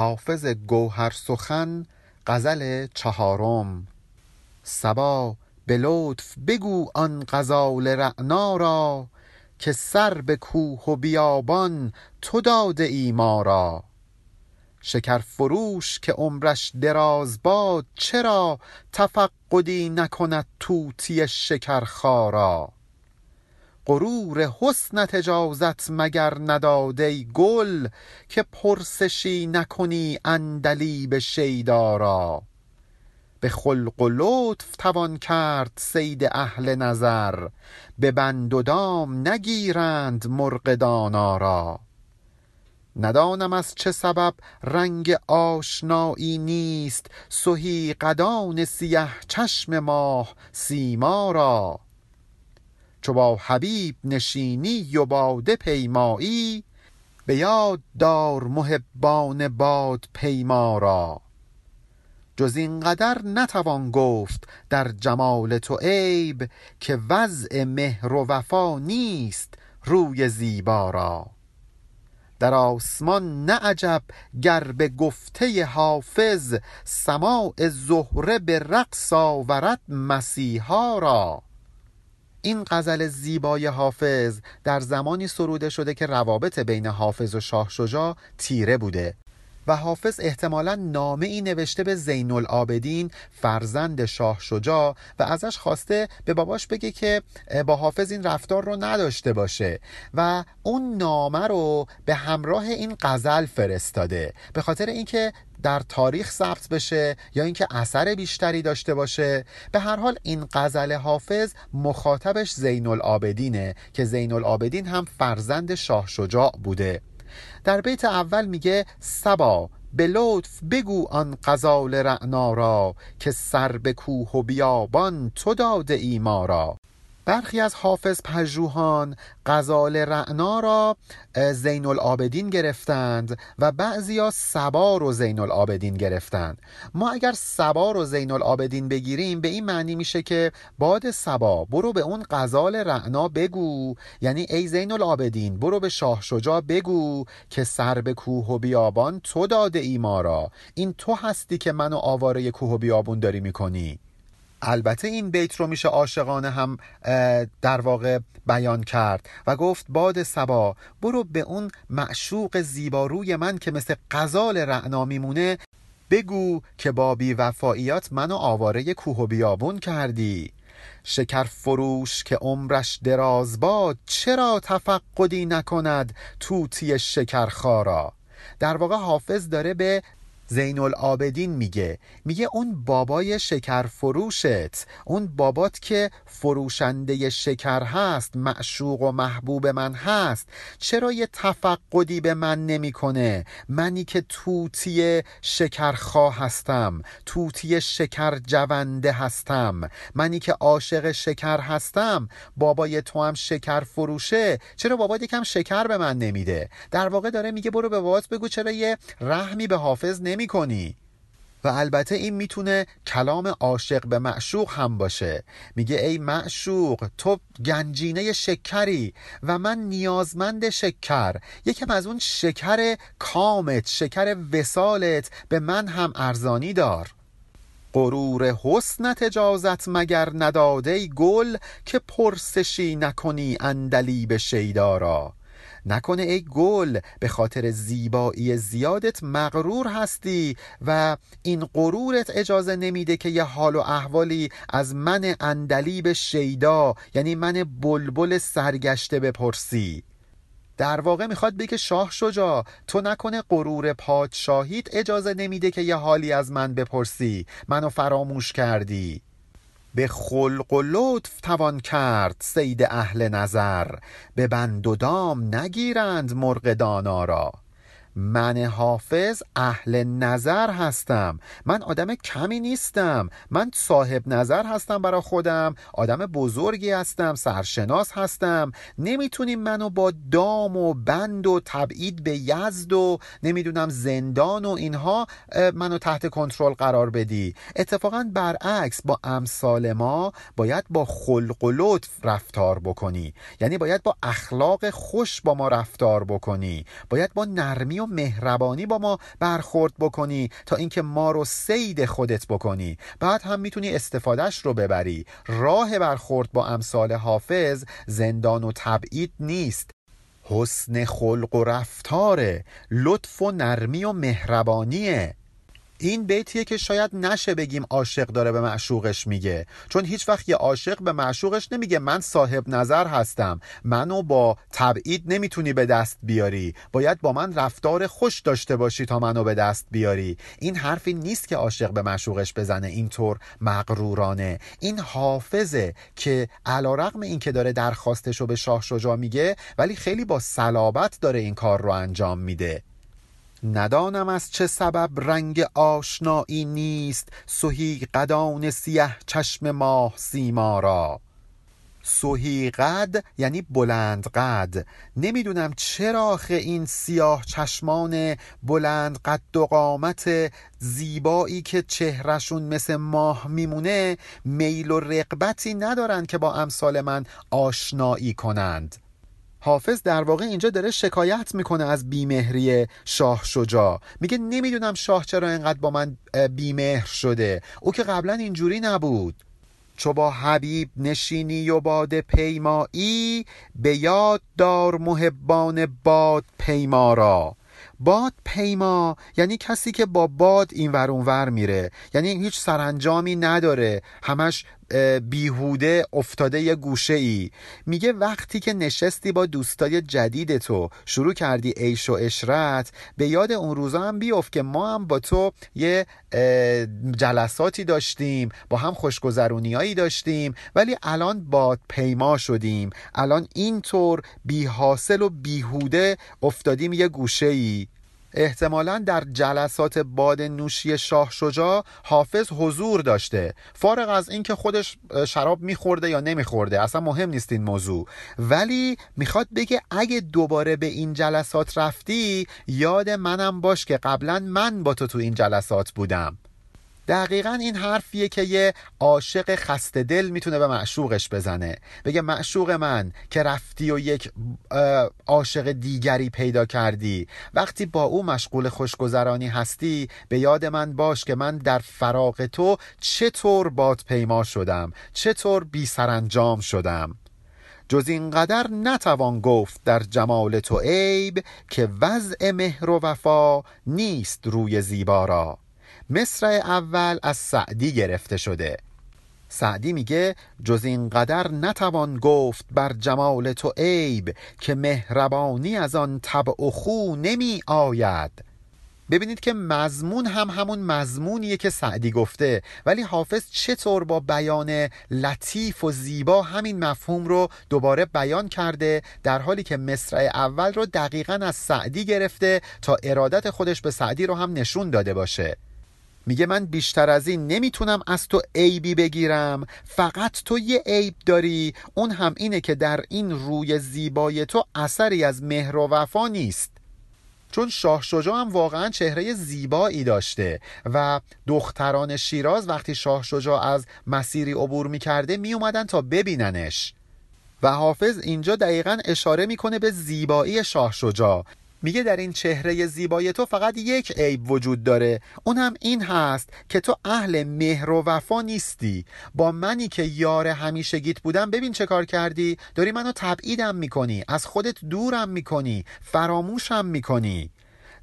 حافظ گوهر سخن غزل چهارم. صبا به لطف بگو آن غزال رعنا را که سر به کوه و بیابان تو داده ای ما را. شکرفروش که عمرش دراز باد چرا تفقدی نکند طوطی شکرخا غرور حسنت اجازت مگر نداد ای گل که پرسشی نکنی عندلیب شیدا را؟ به خلق و لطف توان کرد صید اهل نظر به بند و دام نگیرند مرغ دانا را. ندانم از چه سبب رنگ آشنایی نیست سهی قدان سیه چشم ماه سیما را. چو با حبیب نشینی و باده پیمایی به یاد دار محبان بادپیما را. جز این قدر نتوان گفت در جمال تو عیب که وضع مهر و وفا نیست روی زیبا را. در آسمان نه عجب گر به گفته حافظ سماع زهره به رقص آورد مسیحا را. این غزل زیبای حافظ در زمانی سروده شده که روابط بین حافظ و شاه شجاع تیره بوده. و حافظ احتمالا نامه ای نوشته به زین العابدین فرزند شاه شجاع و ازش خواسته به باباش بگه که با حافظ این رفتار رو نداشته باشه و اون نامه رو به همراه این غزل فرستاده به خاطر اینکه در تاریخ ثبت بشه یا اینکه اثر بیشتری داشته باشه. به هر حال این غزل حافظ مخاطبش زین العابدینه که زین العابدین هم فرزند شاه شجاع بوده. در بیت اول میگه سبا به لطف بگو آن غزال رعنا را که سر به کوه و بیابان تو داده ای ما را. برخی از حافظ پژوهان غزال رعنا را زین العابدین گرفتند و بعضیا سبا رو زین العابدین گرفتند. ما اگر سبا رو زین العابدین بگیریم به این معنی میشه که باد سبا برو به اون غزال رعنا بگو. یعنی ای زین العابدین برو به شاه شجاع بگو که سر به کوه و بیابان تو داده ای ما را. این تو هستی که منو آواره کوه و بیابون داری می‌کنی. البته این بیت رو میشه عاشقانه هم در واقع بیان کرد و گفت باد سبا برو به اون معشوق زیباروی من که مثل قزال رعنا میمونه. بگو که با وفاییات منو آواره کوه و بیابون کردی. شکر فروش که عمرش دراز باد چرا تفقدی نکند توتی شکرخارا در واقع حافظ داره به زین العابدین میگه. میگه اون بابای شکر فروشت اون بابات که فروشنده شکر هست معشوق و محبوب من هست. چرا یه تفقدی به من نمی‌کنه؟ منی که توتی شکرخواه هستم توتی شکر جونده هستم. منی که عاشق شکر هستم. بابای تو هم شکر فروشه چرا بابات یکم شکر به من نمیده؟ در واقع داره میگه برو به بابات بگو چرا یه رحمی به حافظ نمی کنی. و البته این می‌تونه کلام عاشق به معشوق هم باشه. میگه ای معشوق تو گنجینه شکری و من نیازمند شکر. یکم از اون شکر کامت شکر وسالت به من هم ارزانی دار. غرور حسنت اجازت مگر نداده گل که پرسشی نکنی اندلیب شیدا را. نکنه ای گل به خاطر زیبایی زیادت مغرور هستی و این غرورت اجازه نمیده که یه حال و احوالی از من اندلیب شیدا یعنی من بلبل سرگشته بپرسی. در واقع می‌خواد بگه شاه شجا تو نکنه غرور پادشاهیت اجازه نمیده که یه حالی از من بپرسی. منو فراموش کردی. به خلق و لطف توان کرد سید اهل نظر به بند و دام نگیرند مرغ دانا را. من حافظ اهل نظر هستم. من آدم کمی نیستم. من صاحب نظر هستم برا خودم. آدم بزرگی هستم سرشناس هستم. نمی‌تونیم منو با دام و بند و تبعید به یزد و نمی‌دونم زندان و اینها منو تحت کنترل قرار بدی. اتفاقا برعکس با امثال ما باید با خلق و لطف رفتار بکنی. یعنی باید با اخلاق خوش با ما رفتار بکنی. باید با نرمی و مهربانی با ما برخورد بکنی تا اینکه ما رو سید خودت بکنی. بعد هم می‌تونی استفادهش رو ببری. راه برخورد با امثال حافظ زندان و تبعید نیست. حسن خلق و رفتاره. لطف و نرمی و مهربانیه. این بیتیه که شاید نشه بگیم عاشق داره به معشوقش میگه. چون هیچ وقت یه عاشق به معشوقش نمیگه من صاحب نظر هستم. منو با تبعید نمی‌تونی به دست بیاری. باید با من رفتار خوش داشته باشی تا منو به دست بیاری. این حرفی نیست که عاشق به معشوقش بزنه. اینطور مغرورانه. این حافظه که علا رقم این که داره درخواستشو به شاه شجا میگه ولی خیلی با صلابت داره این کار رو انجام میده. ندانم از چه سبب رنگ آشنایی نیست سهی قدان سیه چشم ماه سیما را. سهی قد یعنی بلند قد. نمی‌دونم چرا این سیاه چشمان بلند قد و قامت زیبایی که چهرشون مثل ماه میمونه میل و رقبتی ندارن که با امثال من آشنایی کنند. حافظ در واقع اینجا داره شکایت می‌کنه از بیمهری شاه شجاع. میگه نمی‌دونم شاه چرا اینقدر با من بیمهر شده. او که قبلا اینجوری نبود. چو با حبیب نشینی و باد پیمایی به یاد دار محبان باد پیما را. باد پیما یعنی کسی که با باد این ور ور میره. یعنی هیچ سرانجامی نداره. همش بیهوده افتاده یه گوشه ای میگه وقتی که نشستی با دوستای جدید تو شروع کردی عیش و اشرت به یاد اون روزا هم بیفت که ما هم با تو یه جلساتی داشتیم با هم خوشگذرونیایی داشتیم ولی الان باد پیما شدیم. الان اینطور بی حاصل و بیهوده افتادیم یه گوشه ای احتمالا در جلسات باد نوشی شاه شجا حافظ حضور داشته فارغ از اینکه خودش شراب میخورده یا نمیخورده اصلا مهم نیست این موضوع. ولی می‌خواد بگه اگه دوباره به این جلسات رفتی یاد منم باش که قبلا من با تو تو این جلسات بودم. دقیقا این حرفیه که یه عاشق خسته دل می‌تونه به معشوقش بزنه. بگه معشوق من که رفتی و یک عاشق دیگری پیدا کردی وقتی با او مشغول خوشگذرانی هستی به یاد من باش که من در فراغ تو چطور باد پیما شدم چطور بی سرانجام شدم. جز اینقدر نتوان گفت در جمال تو عیب که وضع مهر و وفا نیست روی زیبا را. مصرع اول از سعدی گرفته شده. سعدی میگه جز این قدر نتوان گفت بر جمال تو عیب که مهربانی از آن طبع و خو نمی آید. ببینید که مضمون هم همون مضمونیه که سعدی گفته ولی حافظ چطور با بیان لطیف و زیبا همین مفهوم رو دوباره بیان کرده در حالی که مصرع اول رو دقیقا از سعدی گرفته تا ارادت خودش به سعدی رو هم نشون داده باشه. میگه من بیشتر از این نمی‌تونم از تو عیبی بگیرم. فقط تو یه عیب داری. اون هم اینه که در این روی زیبای تو اثری از مهر و وفا نیست. چون شاه شجاع هم واقعا چهره زیبایی داشته و دختران شیراز وقتی شاه شجاع از مسیری عبور می‌کرده میومدن تا ببیننش. و حافظ اینجا دقیقا اشاره می‌کنه به زیبایی شاه شجاع. میگه در این چهره زیبای تو فقط یک عیب وجود داره. اون هم این هست که تو اهل مهر و وفا نیستی. با منی که یار همیشگیت بودم ببین چه کار کردی؟ داری منو تبعیدم می‌کنی از خودت دورم می‌کنی فراموشم می‌کنی.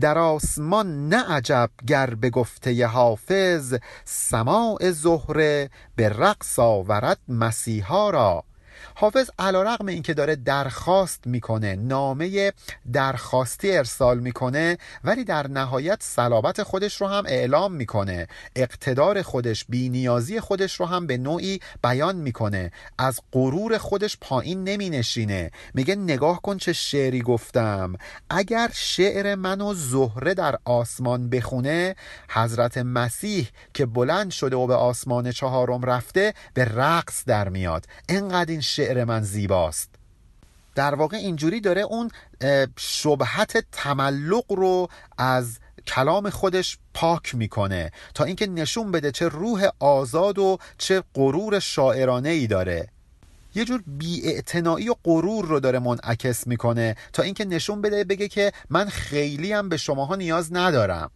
در آسمان نه عجب گر به گفته حافظ سماع زهره به رقص آورد مسیحا را. حافظ علا رقم این که داره درخواست می‌کنه نامه درخواستی ارسال می‌کنه ولی در نهایت صلابت خودش رو هم اعلام می‌کنه. اقتدار خودش بینیازی خودش رو هم به نوعی بیان می‌کنه. از غرور خودش پایین نمی نشینه میگه نگاه کن چه شعری گفتم. اگر شعر منو زهره در آسمان بخونه حضرت مسیح که بلند شده و به آسمان چهارم رفته به رقص در میاد. انقدر این شعر من زیباست. در واقع اینجوری داره اون شبهت تملق رو از کلام خودش پاک می‌کنه تا اینکه نشون بده چه روح آزاد و چه غرور شاعرانه ای داره. یه جور بیاعتنایی و غرور رو داره منعکس می‌کنه تا اینکه نشون بده بگه که من خیلی هم به شماها نیاز ندارم.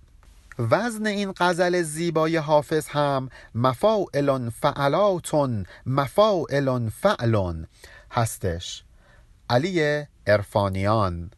وزن این غزل زیبای حافظ هم مفاعلون فعلاتون مفاعلون فعلون هستش. علی ارفانیان